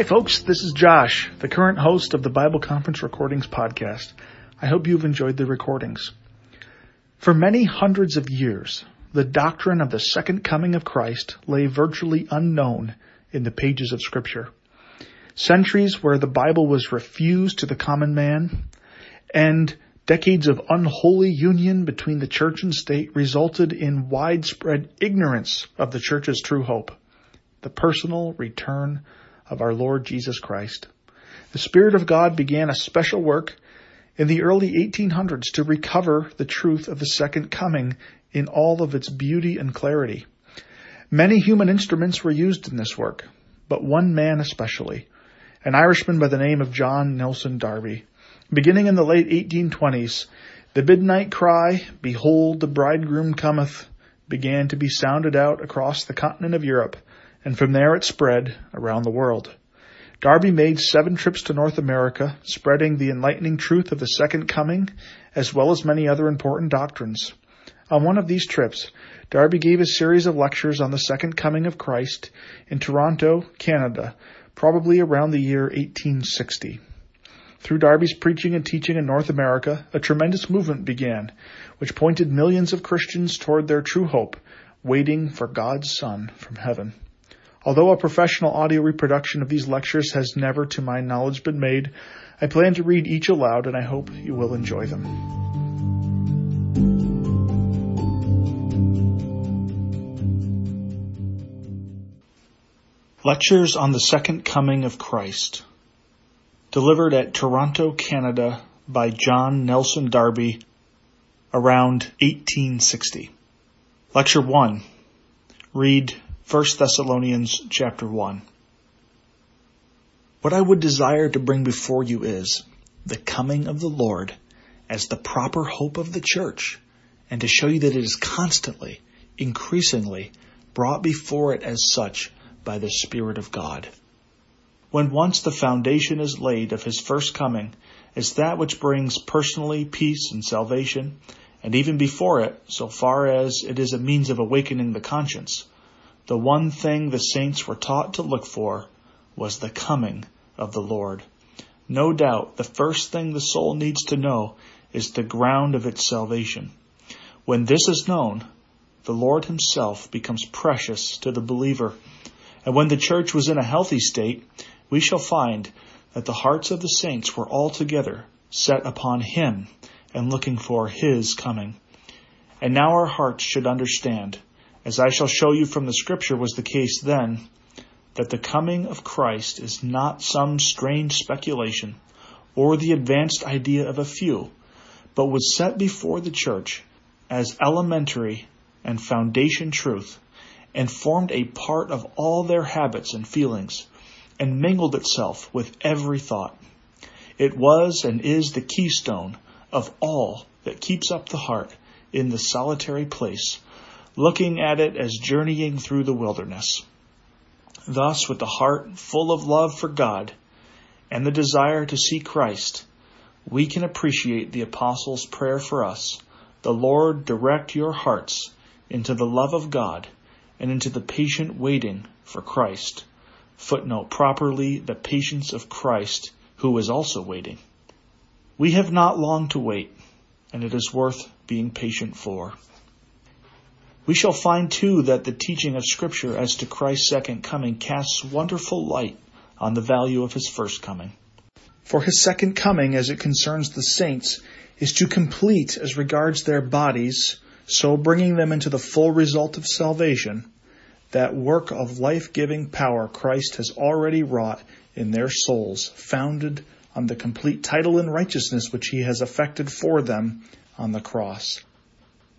Hi, folks. This is Josh, the current host of the Bible Conference Recordings podcast. I hope you've enjoyed the recordings. For many hundreds of years, the doctrine of the second coming of Christ lay virtually unknown in the pages of Scripture. Centuries where the Bible was refused to the common man, and decades of unholy union between the church and state resulted in widespread ignorance of the church's true hope, the personal return of our Lord Jesus Christ. The Spirit of God began a special work in the early 1800s to recover the truth of the second coming in all of its beauty and clarity. Many human instruments were used in this work, but one man especially, an Irishman by the name of John Nelson Darby. Beginning in the late 1820s, the midnight cry, Behold, the bridegroom cometh, began to be sounded out across the continent of Europe, and from there it spread around the world. Darby made seven trips to North America, spreading the enlightening truth of the second coming, as well as many other important doctrines. On one of these trips, Darby gave a series of lectures on the second coming of Christ in Toronto, Canada, probably around the year 1860. Through Darby's preaching and teaching in North America, a tremendous movement began, which pointed millions of Christians toward their true hope, waiting for God's Son from heaven. Although a professional audio reproduction of these lectures has never, to my knowledge, been made, I plan to read each aloud and I hope you will enjoy them. Lectures on the Second Coming of Christ, delivered at Toronto, Canada by John Nelson Darby around 1860. Lecture 1. Read 1 Thessalonians chapter 1. What I would desire to bring before you is the coming of the Lord as the proper hope of the church, and to show you that it is constantly, increasingly brought before it as such by the Spirit of God. When once the foundation is laid of his first coming as that which brings personally peace and salvation, and even before it, so far as it is a means of awakening the conscience, the one thing the saints were taught to look for was the coming of the Lord. No doubt the first thing the soul needs to know is the ground of its salvation. When this is known, the Lord himself becomes precious to the believer. And when the church was in a healthy state, we shall find that the hearts of the saints were altogether set upon him and looking for his coming. And now our hearts should understand as I shall show you from the scripture was the case then, that the coming of Christ is not some strange speculation or the advanced idea of a few, but was set before the church as elementary and foundation truth, and formed a part of all their habits and feelings, and mingled itself with every thought. It was and is the keystone of all that keeps up the heart in the solitary place looking at it as journeying through the wilderness. Thus, with the heart full of love for God and the desire to see Christ, we can appreciate the Apostles' prayer for us The Lord direct your hearts into the love of God and into the patient waiting for Christ. Footnote properly, the patience of Christ, who is also waiting. We have not long to wait, and it is worth being patient for. We shall find too that the teaching of Scripture as to Christ's second coming casts wonderful light on the value of his first coming. For his second coming, as it concerns the saints, is to complete as regards their bodies, so bringing them into the full result of salvation, that work of life giving power Christ has already wrought in their souls, founded on the complete title and righteousness which he has effected for them on the cross.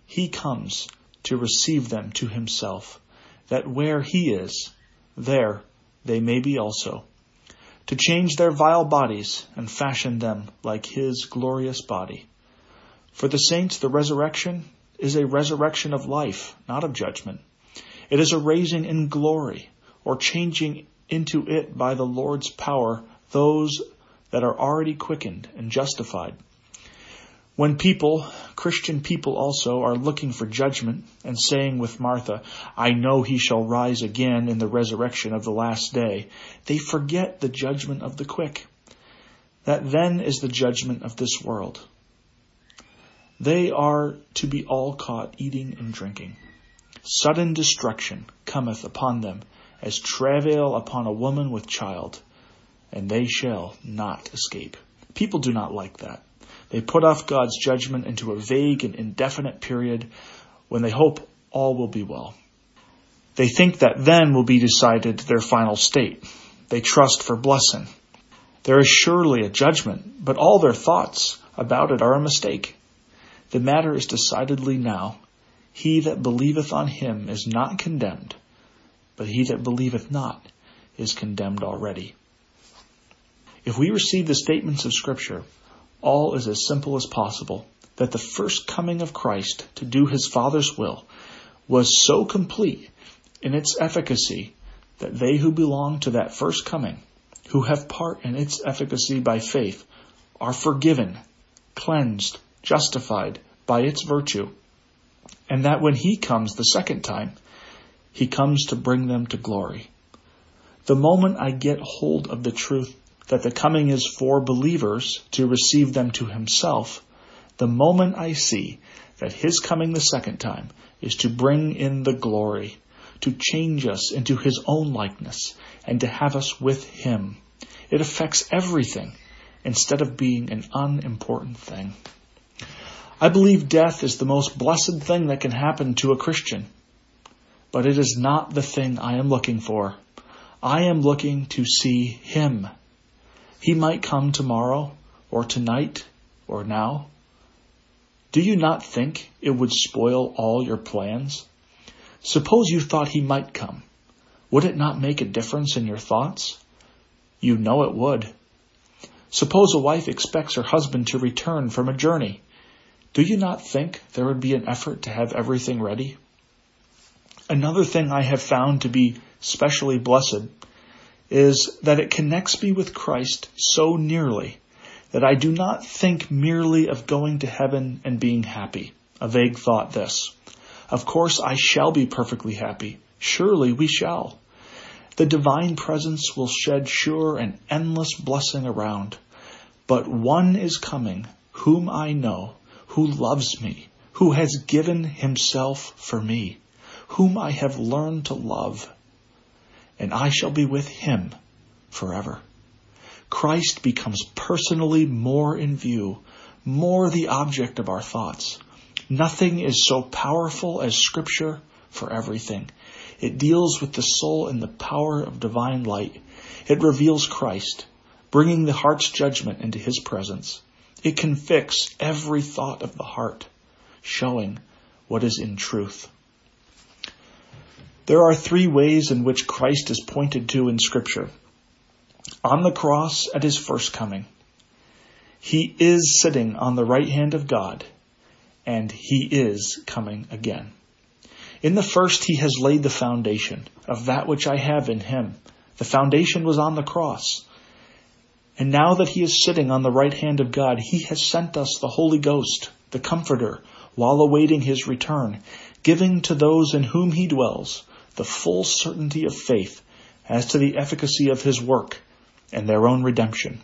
He comes to receive them to himself, that where he is, there they may be also, to change their vile bodies and fashion them like his glorious body. For the saints, the resurrection is a resurrection of life, not of judgment. It is a raising in glory, or changing into it by the Lord's power those that are already quickened and justified. When people, Christian people also, are looking for judgment and saying with Martha, I know he shall rise again in the resurrection of the last day, they forget the judgment of the quick. That then is the judgment of this world. They are to be all caught eating and drinking. Sudden destruction cometh upon them as travail upon a woman with child, and they shall not escape. People do not like that. They put off God's judgment into a vague and indefinite period when they hope all will be well. They think that then will be decided their final state. They trust for blessing. There is surely a judgment, but all their thoughts about it are a mistake. The matter is decidedly now. He that believeth on him is not condemned, but he that believeth not is condemned already. If we receive the statements of Scripture, all is as simple as possible that the first coming of Christ to do his Father's will was so complete in its efficacy that they who belong to that first coming, who have part in its efficacy by faith, are forgiven, cleansed, justified by its virtue, and that when he comes the second time, he comes to bring them to glory. The moment I get hold of the truth that the coming is for believers to receive them to himself, the moment I see that his coming the second time is to bring in the glory, to change us into his own likeness, and to have us with him, it affects everything instead of being an unimportant thing. I believe death is the most blessed thing that can happen to a Christian, but it is not the thing I am looking for. I am looking to see him he might come tomorrow, or tonight, or now. Do you not think it would spoil all your plans? Suppose you thought he might come. Would it not make a difference in your thoughts? You know it would. Suppose a wife expects her husband to return from a journey. Do you not think there would be an effort to have everything ready? Another thing I have found to be specially blessed is that it connects me with Christ so nearly that I do not think merely of going to heaven and being happy. A vague thought this. Of course I shall be perfectly happy. Surely we shall. The divine presence will shed sure and endless blessing around. But one is coming whom I know, who loves me, who has given himself for me, whom I have learned to love and I shall be with him forever. Christ becomes personally more in view, more the object of our thoughts. Nothing is so powerful as Scripture for everything. It deals with the soul in the power of divine light. It reveals Christ, bringing the heart's judgment into His presence. It can fix every thought of the heart, showing what is in truth. There are three ways in which Christ is pointed to in Scripture. On the cross at his first coming, he is sitting on the right hand of God, and he is coming again. In the first, he has laid the foundation of that which I have in him. The foundation was on the cross. And now that he is sitting on the right hand of God, he has sent us the Holy Ghost, the Comforter, while awaiting his return, giving to those in whom he dwells the full certainty of faith as to the efficacy of his work and their own redemption.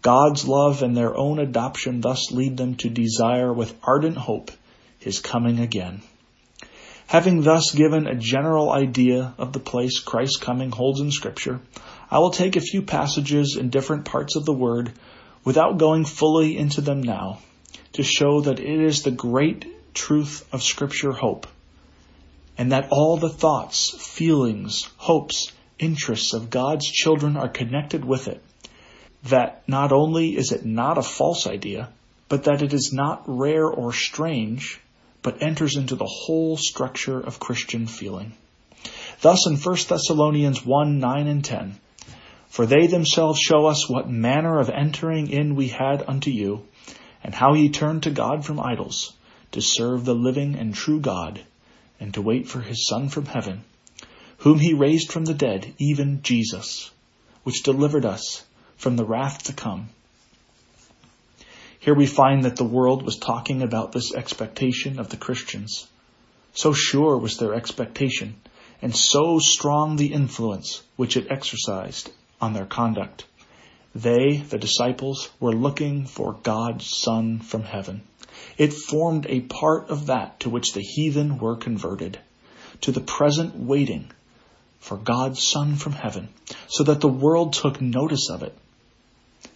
God's love and their own adoption thus lead them to desire with ardent hope his coming again. Having thus given a general idea of the place Christ's coming holds in Scripture, I will take a few passages in different parts of the Word without going fully into them now to show that it is the great truth of Scripture hope and that all the thoughts, feelings, hopes, interests of God's children are connected with it. That not only is it not a false idea, but that it is not rare or strange, but enters into the whole structure of Christian feeling. Thus in 1 Thessalonians 1, 9 and 10, For they themselves show us what manner of entering in we had unto you, and how ye turned to God from idols, to serve the living and true God, and to wait for his Son from heaven, whom he raised from the dead, even Jesus, which delivered us from the wrath to come. Here we find that the world was talking about this expectation of the Christians. So sure was their expectation, and so strong the influence which it exercised on their conduct. They, the disciples, were looking for God's Son from heaven. It formed a part of that to which the heathen were converted, to the present waiting for God's Son from heaven, so that the world took notice of it.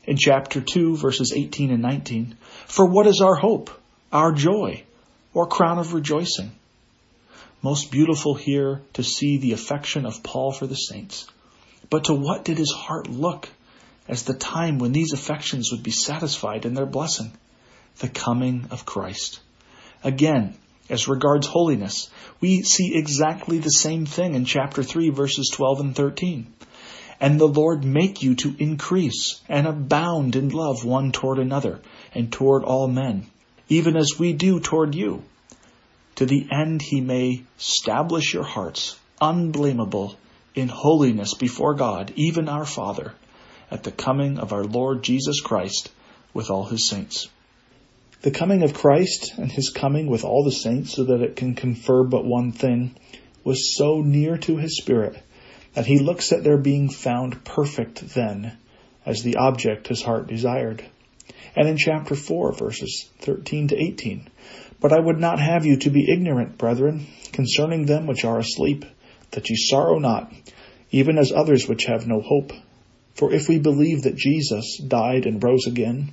In chapter 2, verses 18 and 19, for what is our hope, our joy, or crown of rejoicing? Most beautiful here to see the affection of Paul for the saints. But to what did his heart look as the time when these affections would be satisfied in their blessing? The coming of Christ. Again, as regards holiness, we see exactly the same thing in chapter 3, verses 12 and 13. And the Lord make you to increase and abound in love one toward another and toward all men, even as we do toward you, to the end he may establish your hearts unblameable in holiness before God, even our Father, at the coming of our Lord Jesus Christ with all his saints. The coming of Christ and his coming with all the saints so that it can confer but one thing was so near to his spirit that he looks at their being found perfect then as the object his heart desired. And in chapter 4 verses 13 to 18, But I would not have you to be ignorant, brethren, concerning them which are asleep, that ye sorrow not, even as others which have no hope. For if we believe that Jesus died and rose again,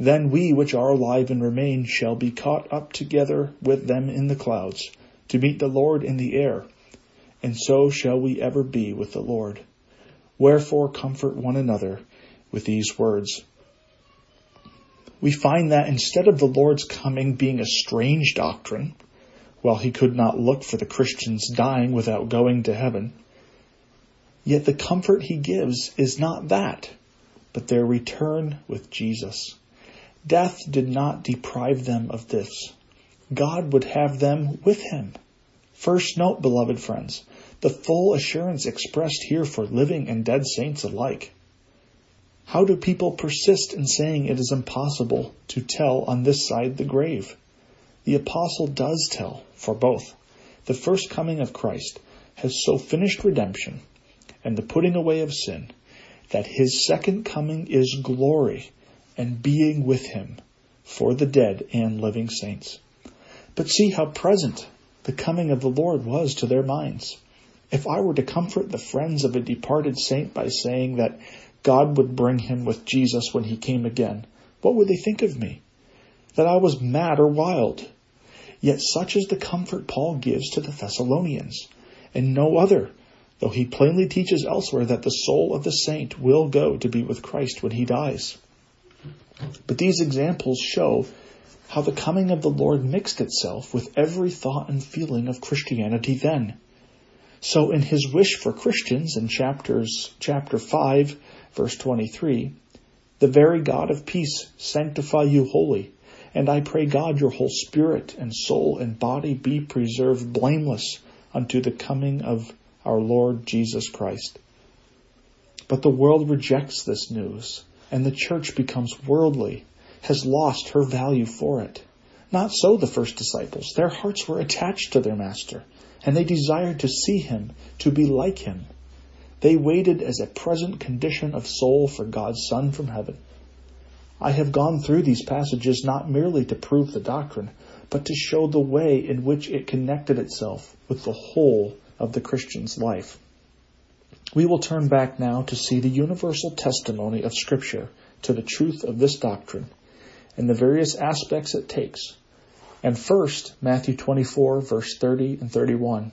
Then we which are alive and remain shall be caught up together with them in the clouds to meet the Lord in the air, and so shall we ever be with the Lord. Wherefore comfort one another with these words. We find that instead of the Lord's coming being a strange doctrine, while he could not look for the Christians dying without going to heaven, yet the comfort he gives is not that, but their return with Jesus. Death did not deprive them of this. God would have them with him. First note, beloved friends, the full assurance expressed here for living and dead saints alike. How do people persist in saying it is impossible to tell on this side the grave? The apostle does tell for both. The first coming of Christ has so finished redemption and the putting away of sin that his second coming is glory and being with him for the dead and living saints. But see how present the coming of the Lord was to their minds. If I were to comfort the friends of a departed saint by saying that God would bring him with Jesus when he came again, what would they think of me? That I was mad or wild. Yet such is the comfort Paul gives to the Thessalonians, and no other, though he plainly teaches elsewhere that the soul of the saint will go to be with Christ when he dies. But these examples show how the coming of the Lord mixed itself with every thought and feeling of Christianity then. So in his wish for Christians in chapters, chapter 5, verse 23, the very God of peace sanctify you wholly, and I pray God your whole spirit and soul and body be preserved blameless unto the coming of our Lord Jesus Christ. But the world rejects this news and the church becomes worldly, has lost her value for it. Not so the first disciples. Their hearts were attached to their master, and they desired to see him, to be like him. They waited as a present condition of soul for God's Son from heaven. I have gone through these passages not merely to prove the doctrine, but to show the way in which it connected itself with the whole of the Christian's life. We will turn back now to see the universal testimony of Scripture to the truth of this doctrine and the various aspects it takes. And first, Matthew 24, verse 30 and 31.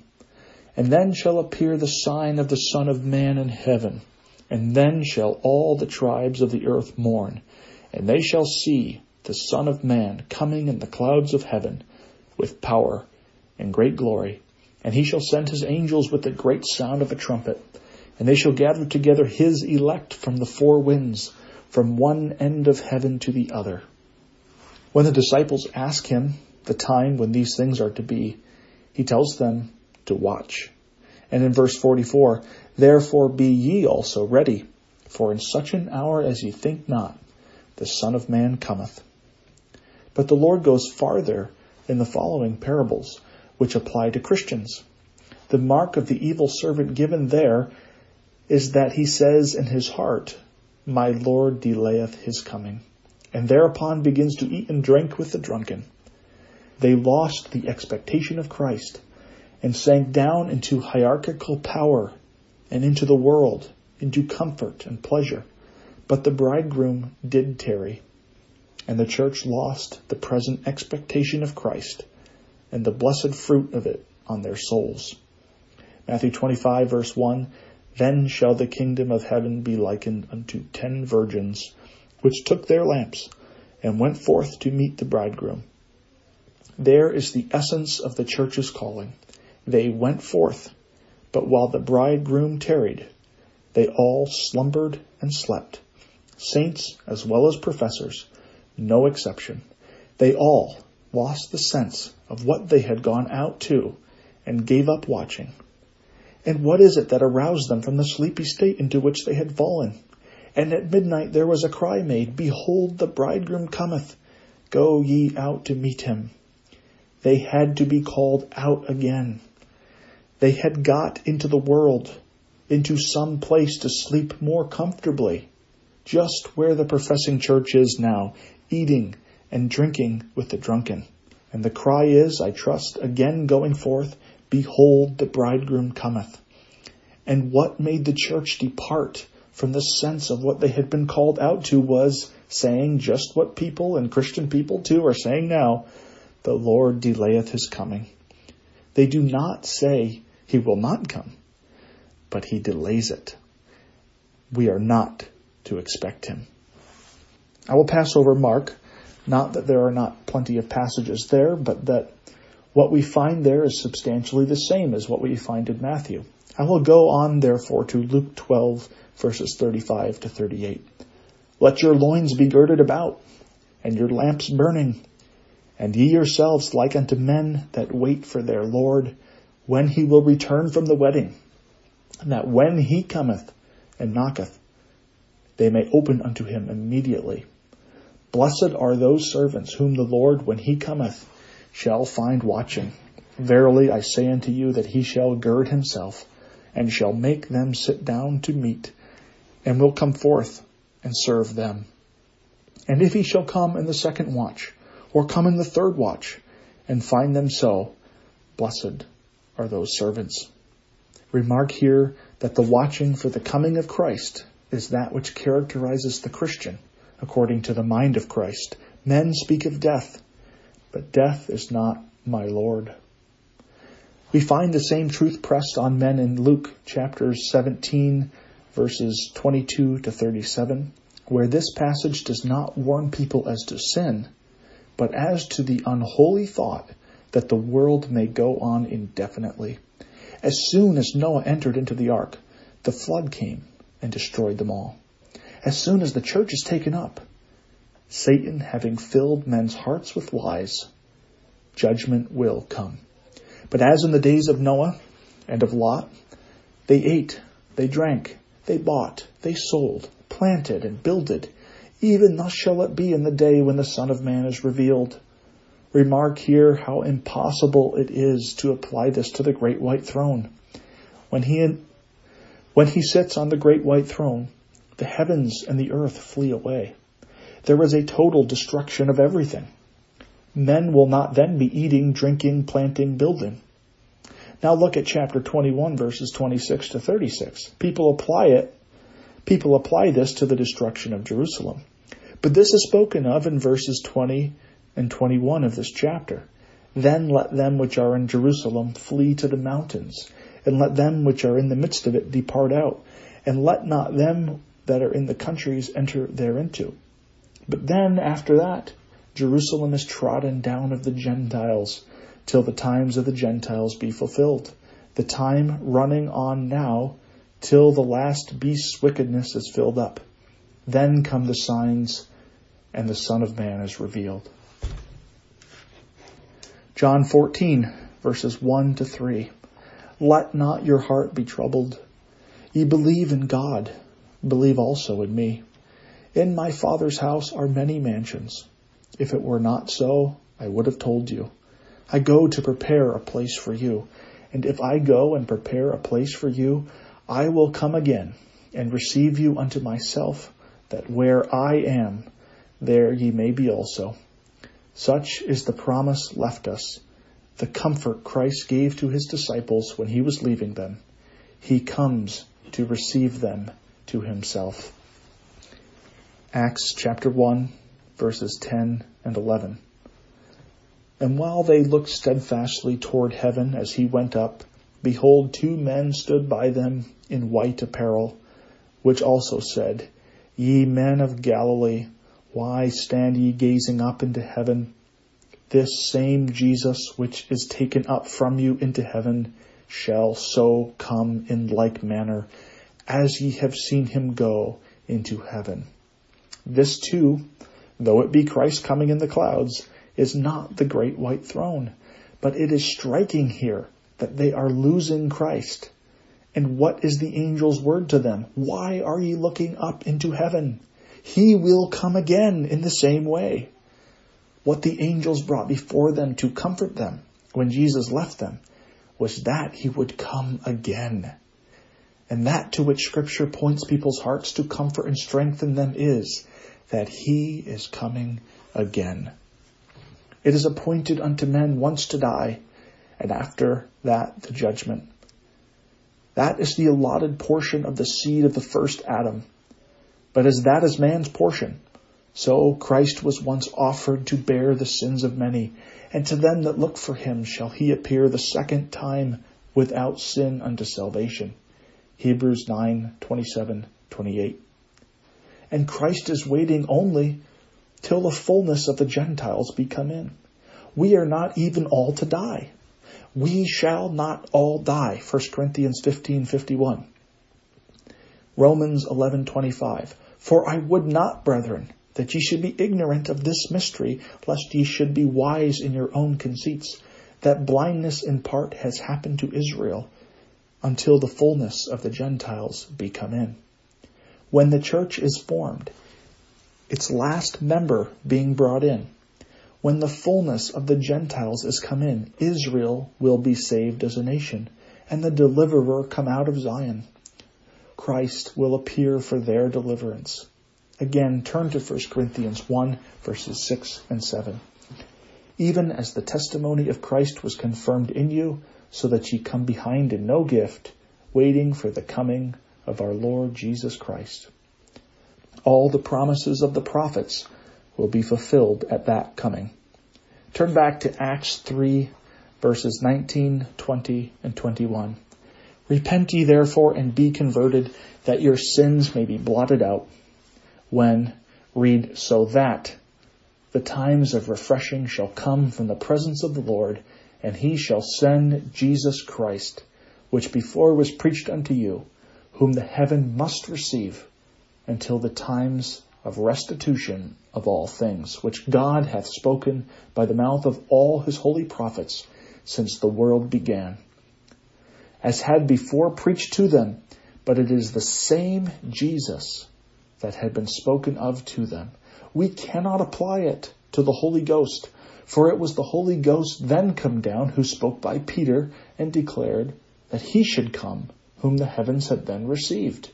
And then shall appear the sign of the Son of Man in heaven, and then shall all the tribes of the earth mourn, and they shall see the Son of Man coming in the clouds of heaven with power and great glory. And he shall send his angels with the great sound of a trumpet, and they shall gather together his elect from the four winds, from one end of heaven to the other. When the disciples ask him the time when these things are to be, he tells them to watch. And in verse 44, Therefore be ye also ready, for in such an hour as ye think not, the Son of Man cometh. But the Lord goes farther in the following parables, which apply to Christians. The mark of the evil servant given there is that he says in his heart, My Lord delayeth his coming, and thereupon begins to eat and drink with the drunken. They lost the expectation of Christ and sank down into hierarchical power and into the world, into comfort and pleasure. But the bridegroom did tarry and the church lost the present expectation of Christ and the blessed fruit of it on their souls. Matthew 25 verse 1, Then shall the kingdom of heaven be likened unto ten virgins, which took their lamps and went forth to meet the bridegroom. There is the essence of the church's calling. They went forth, but while the bridegroom tarried, they all slumbered and slept. Saints as well as professors, no exception. They all lost the sense of what they had gone out to and gave up watching. And what is it that aroused them from the sleepy state into which they had fallen? And at midnight there was a cry made, Behold, the bridegroom cometh. Go ye out to meet him. They had to be called out again. They had got into the world, into some place to sleep more comfortably, just where the professing church is now, eating and drinking with the drunken. And the cry is, I trust, again going forth, Behold, the bridegroom cometh. And what made the church depart from the sense of what they had been called out to was saying just what people and Christian people too are saying now, the Lord delayeth his coming. They do not say he will not come, but he delays it. We are not to expect him. I will pass over Mark, not that there are not plenty of passages there, but that what we find there is substantially the same as what we find in Matthew. I will go on therefore to Luke 12 verses 35 to 38. Let your loins be girded about and your lamps burning and ye yourselves like unto men that wait for their Lord when he will return from the wedding and that when he cometh and knocketh they may open unto him immediately. Blessed are those servants whom the Lord, when he cometh, shall find watching. Verily I say unto you that he shall gird himself, and shall make them sit down to meat, and will come forth and serve them. And if he shall come in the second watch, or come in the third watch, and find them so, blessed are those servants. Remark here that the watching for the coming of Christ is that which characterizes the Christian according to the mind of Christ. Men speak of death, but death is not my Lord. We find the same truth pressed on men in Luke chapters 17 verses 22 to 37, where this passage does not warn people as to sin, but as to the unholy thought that the world may go on indefinitely. As soon as Noah entered into the ark, the flood came and destroyed them all. As soon as the church is taken up, Satan having filled men's hearts with lies, judgment will come. But as in the days of Noah and of Lot, they ate, they drank, they bought, they sold, planted, and builded. Even thus shall it be in the day when the Son of Man is revealed. Remark here how impossible it is to apply this to the great white throne. When he, when he sits on the great white throne, the heavens and the earth flee away. There is a total destruction of everything. Men will not then be eating, drinking, planting, building. Now look at chapter 21 verses 26 to 36. People apply it, people apply this to the destruction of Jerusalem. But this is spoken of in verses 20 and 21 of this chapter. Then let them which are in Jerusalem flee to the mountains, and let them which are in the midst of it depart out, and let not them that are in the countries enter thereinto. But then, after that, Jerusalem is trodden down of the Gentiles, till the times of the Gentiles be fulfilled. The time running on now till the last beast's wickedness is filled up. Then come the signs, and the Son of Man is revealed. John 14, verses 1 to 3. Let not your heart be troubled. Ye believe in God, believe also in me. In my Father's house are many mansions. If it were not so, I would have told you. I go to prepare a place for you. And if I go and prepare a place for you, I will come again and receive you unto myself, that where I am, there ye may be also. Such is the promise left us, the comfort Christ gave to his disciples when he was leaving them. He comes to receive them to himself. Acts chapter 1, verses 10 and 11. And while they looked steadfastly toward heaven as he went up, behold, two men stood by them in white apparel, which also said, Ye men of Galilee, why stand ye gazing up into heaven? This same Jesus which is taken up from you into heaven shall so come in like manner as ye have seen him go into heaven. This too, though it be Christ coming in the clouds, is not the great white throne. But it is striking here that they are losing Christ. And what is the angel's word to them? Why are ye looking up into heaven? He will come again in the same way. What the angels brought before them to comfort them when Jesus left them was that he would come again. And that to which scripture points people's hearts to comfort and strengthen them is that he is coming again. It is appointed unto men once to die, and after that the judgment. That is the allotted portion of the seed of the first Adam. But as that is man's portion, so Christ was once offered to bear the sins of many, and to them that look for him shall he appear the second time without sin unto salvation. Hebrews 9, 27, 28. And Christ is waiting only till the fullness of the Gentiles be come in. We are not even all to die. We shall not all die. 1 Corinthians 15:51. Romans 11:25. For I would not, brethren, that ye should be ignorant of this mystery, lest ye should be wise in your own conceits, that blindness in part has happened to Israel, until the fullness of the Gentiles be come in. When the church is formed, its last member being brought in. When the fullness of the Gentiles is come in, Israel will be saved as a nation, and the deliverer come out of Zion. Christ will appear for their deliverance. Again, turn to 1 Corinthians 1 verses 6 and 7. Even as the testimony of Christ was confirmed in you, so that ye come behind in no gift, waiting for the coming of our Lord Jesus Christ all the promises of the prophets will be fulfilled at that coming. Turn back to Acts 3 verses 19, 20, and 21. Repent ye therefore and be converted that your sins may be blotted out when read so that the times of refreshing shall come from the presence of the Lord and he shall send Jesus Christ which before was preached unto you whom the heaven must receive until the times of restitution of all things, which God hath spoken by the mouth of all his holy prophets since the world began, as had before preached to them, but it is the same Jesus that had been spoken of to them. We cannot apply it to the Holy Ghost, for it was the Holy Ghost then come down who spoke by Peter and declared that he should come, whom the heavens had then received.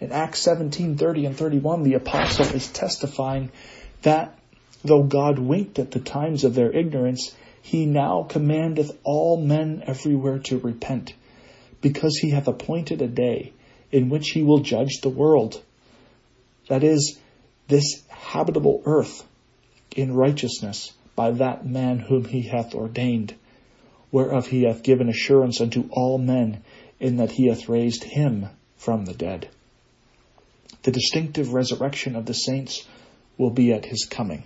In Acts 17, 30 and 31, the apostle is testifying that though God winked at the times of their ignorance, he now commandeth all men everywhere to repent, because he hath appointed a day in which he will judge the world. That is, this habitable earth in righteousness by that man whom he hath ordained, whereof he hath given assurance unto all men in that he hath raised him from the dead. The distinctive resurrection of the saints will be at his coming.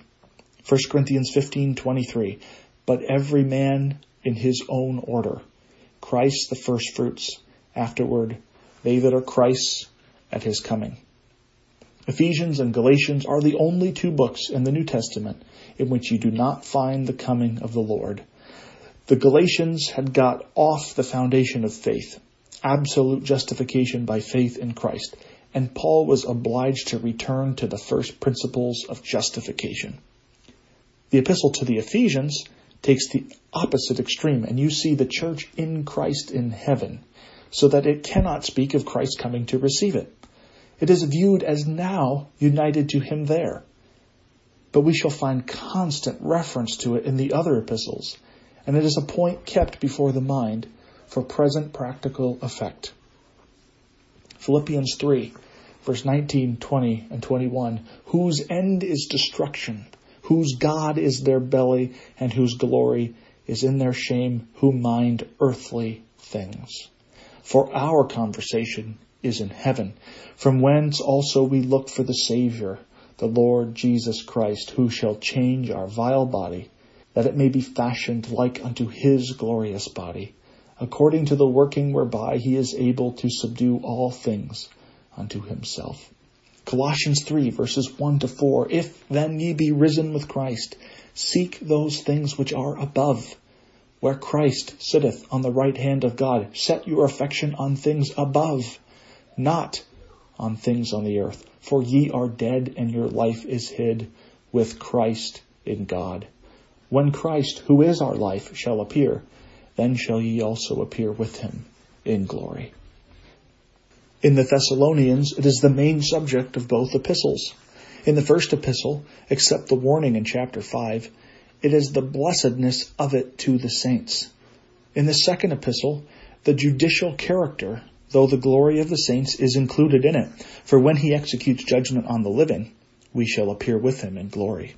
1 Corinthians 15:23 but every man in his own order. Christ the firstfruits, afterward they that are Christ's at his coming. Ephesians and Galatians are the only two books in the New Testament in which you do not find the coming of the Lord. The Galatians had got off the foundation of faith, absolute justification by faith in Christ, and Paul was obliged to return to the first principles of justification. The epistle to the Ephesians takes the opposite extreme, and you see the church in Christ in heaven, so that it cannot speak of Christ coming to receive it. It is viewed as now united to him there. But we shall find constant reference to it in the other epistles, and it is a point kept before the mind for present practical effect. Philippians 3, verse 19, 20, and 21, whose end is destruction, whose God is their belly, and whose glory is in their shame, who mind earthly things. For our conversation is in heaven, from whence also we look for the Savior, the Lord Jesus Christ, who shall change our vile body, that it may be fashioned like unto his glorious body, according to the working whereby he is able to subdue all things unto himself. Colossians 3 verses 1 to 4. If then ye be risen with Christ, seek those things which are above, where Christ sitteth on the right hand of God. Set your affection on things above, not on things on the earth. For ye are dead, and your life is hid with Christ in God. When Christ, who is our life, shall appear, then shall ye also appear with him in glory. In the Thessalonians, it is the main subject of both epistles. In the first epistle, except the warning in chapter 5, it is the blessedness of it to the saints. In the second epistle, the judicial character, though the glory of the saints is included in it. For when he executes judgment on the living, we shall appear with him in glory.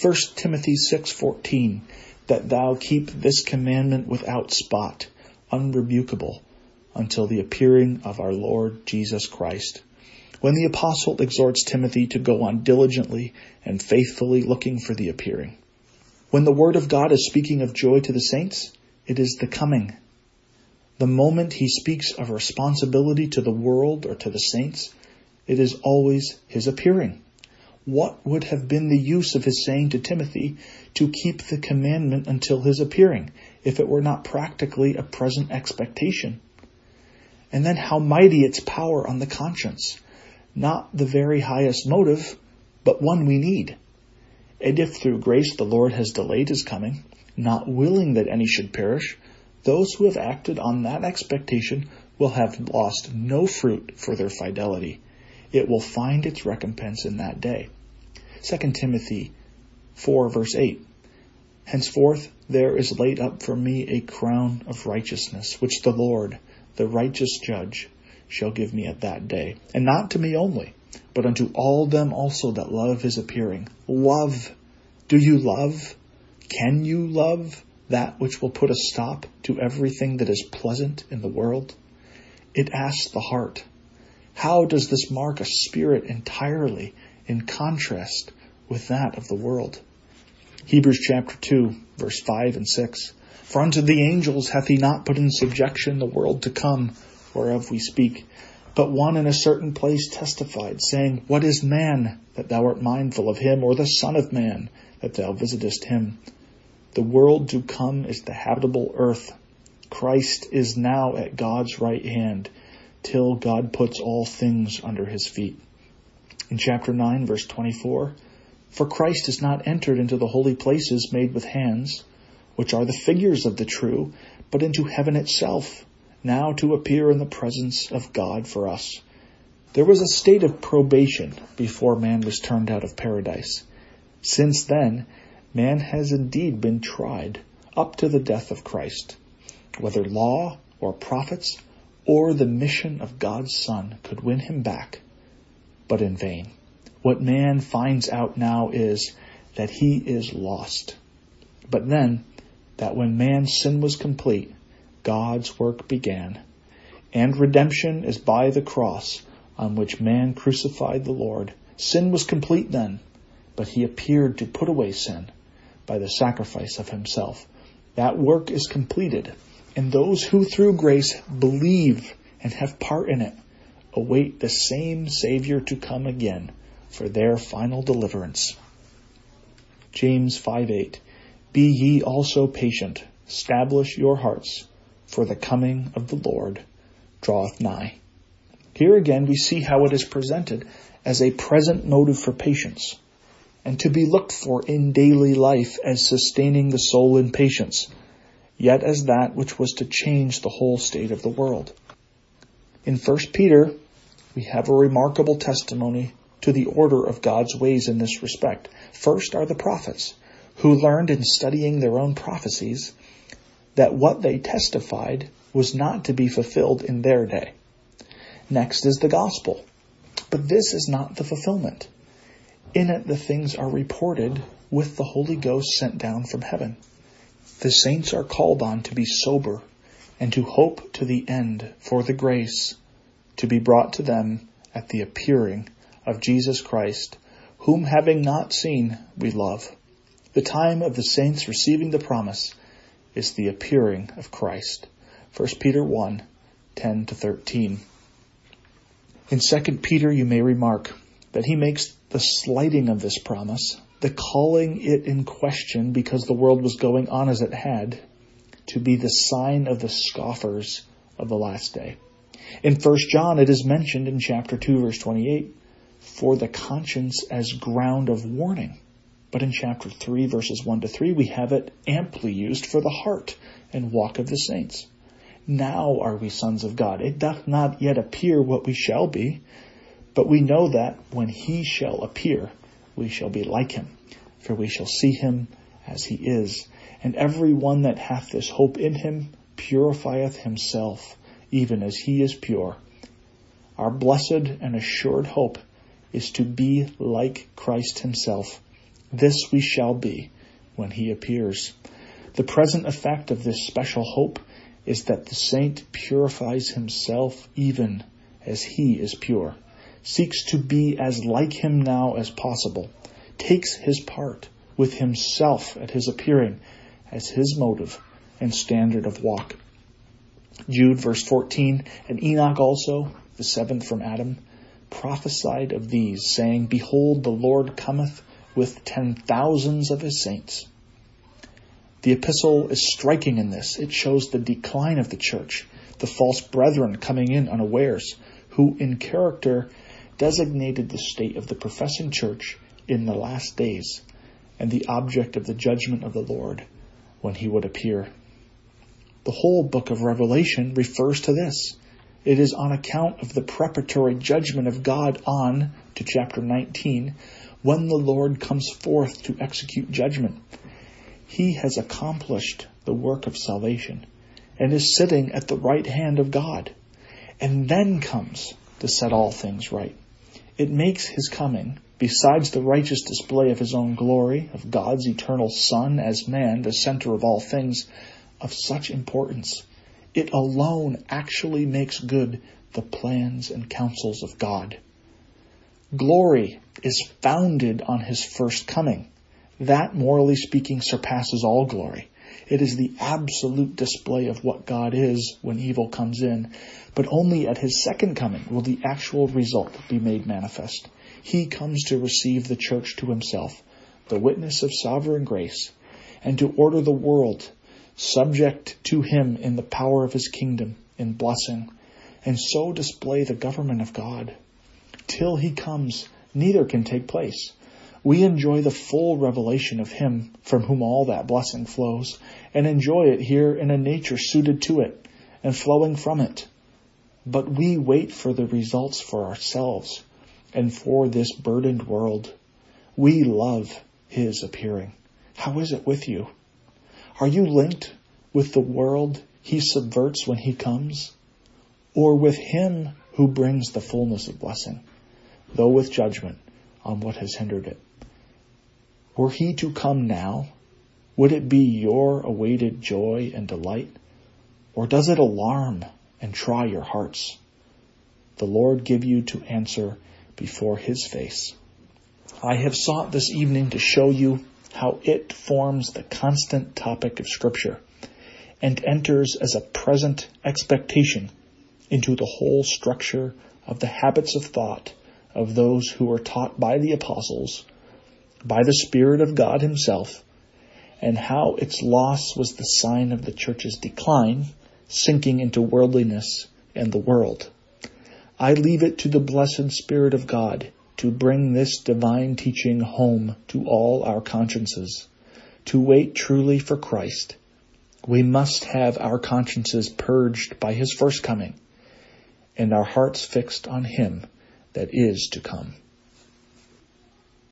1 Timothy 6:14 that thou keep this commandment without spot, unrebukable, until the appearing of our Lord Jesus Christ. When the apostle exhorts Timothy to go on diligently and faithfully looking for the appearing. When the word of God is speaking of joy to the saints, it is the coming. The moment he speaks of responsibility to the world or to the saints, it is always his appearing. What would have been the use of his saying to Timothy to keep the commandment until his appearing, if it were not practically a present expectation? And then how mighty its power on the conscience. Not the very highest motive, but one we need. And if through grace the Lord has delayed his coming, not willing that any should perish, those who have acted on that expectation will have lost no fruit for their fidelity. It will find its recompense in that day. 2 Timothy 4 verse 8. Henceforth there is laid up for me a crown of righteousness, which the Lord, the righteous judge, shall give me at that day. And not to me only, but unto all them also that love his appearing. Love. Do you love? Can you love that which will put a stop to everything that is pleasant in the world? It asks the heart. How does this mark a spirit entirely in contrast with that of the world? Hebrews chapter 2, verse 5 and 6. For unto the angels hath he not put in subjection the world to come, whereof we speak. But one in a certain place testified, saying, What is man, that thou art mindful of him, or the Son of man, that thou visitest him? The world to come is the habitable earth. Christ is now at God's right hand, till God puts all things under his feet. In chapter 9, verse 24, For Christ has not entered into the holy places made with hands, which are the figures of the true, but into heaven itself, now to appear in the presence of God for us. There was a state of probation before man was turned out of paradise. Since then, man has indeed been tried up to the death of Christ. Whether law or prophets or the mission of God's Son could win him back, but in vain. What man finds out now is that he is lost. But then, that when man's sin was complete, God's work began. And redemption is by the cross on which man crucified the Lord. Sin was complete then, but he appeared to put away sin by the sacrifice of himself. That work is completed, and those who through grace believe and have part in it await the same Savior to come again for their final deliverance. James 5 8. Be ye also patient, establish your hearts, for the coming of the Lord draweth nigh. Here again we see how it is presented as a present motive for patience, and to be looked for in daily life as sustaining the soul in patience, yet as that which was to change the whole state of the world. In 1 Peter, we have a remarkable testimony to the order of God's ways in this respect. First are the prophets, who learned in studying their own prophecies that what they testified was not to be fulfilled in their day. Next is the gospel. But this is not the fulfillment. In it, the things are reported with the Holy Ghost sent down from heaven. The saints are called on to be sober and to hope to the end for the grace to be brought to them at the appearing of Jesus Christ, whom having not seen, we love. The time of the saints receiving the promise is the appearing of Christ. 1 Peter 1, 10 to 13. In 2 Peter, you may remark that he makes the slighting of this promise, the calling it in question because the world was going on as it had, to be the sign of the scoffers of the last day. In 1 John, it is mentioned in chapter 2, verse 28, for the conscience as ground of warning. But in chapter 3, verses 1 to 3, we have it amply used for the heart and walk of the saints. Now are we sons of God. It doth not yet appear what we shall be, but we know that when he shall appear, we shall be like him, for we shall see him as he is. And every one that hath this hope in him purifieth himself, even as he is pure. Our blessed and assured hope is to be like Christ himself. This we shall be when he appears. The present effect of this special hope is that the saint purifies himself even as he is pure, seeks to be as like him now as possible, takes his part with himself at his appearing as his motive and standard of walk. Jude verse 14, and Enoch also, the seventh from Adam, prophesied of these, saying, Behold, the Lord cometh with ten thousands of his saints. The epistle is striking in this. It shows the decline of the church, the false brethren coming in unawares, who in character designated the state of the professing church in the last days and the object of the judgment of the Lord when he would appear. The whole book of Revelation refers to this. It is on account of the preparatory judgment of God on to chapter 19 when the Lord comes forth to execute judgment. He has accomplished the work of salvation and is sitting at the right hand of God and then comes to set all things right. It makes his coming, besides the righteous display of his own glory, of God's eternal Son as man, the center of all things, of such importance. It alone actually makes good the plans and counsels of God. Glory is founded on his first coming. That, morally speaking, surpasses all glory. It is the absolute display of what God is when evil comes in, but only at his second coming will the actual result be made manifest. He comes to receive the church to himself, the witness of sovereign grace, and to order the world subject to him in the power of his kingdom in blessing, and so display the government of God. Till he comes, neither can take place. We enjoy the full revelation of him from whom all that blessing flows, and enjoy it here in a nature suited to it and flowing from it. But we wait for the results for ourselves and for this burdened world. We love his appearing. How is it with you? Are you linked with the world he subverts when he comes? Or with him who brings the fullness of blessing, though with judgment on what has hindered it? Were he to come now, would it be your awaited joy and delight? Or does it alarm and try your hearts? The Lord give you to answer before his face. I have sought this evening to show you how it forms the constant topic of Scripture and enters as a present expectation into the whole structure of the habits of thought of those who were taught by the apostles, by the Spirit of God Himself, and how its loss was the sign of the church's decline, sinking into worldliness and the world. I leave it to the blessed Spirit of God to bring this divine teaching home to all our consciences, to wait truly for Christ. We must have our consciences purged by His first coming and our hearts fixed on Him that is to come.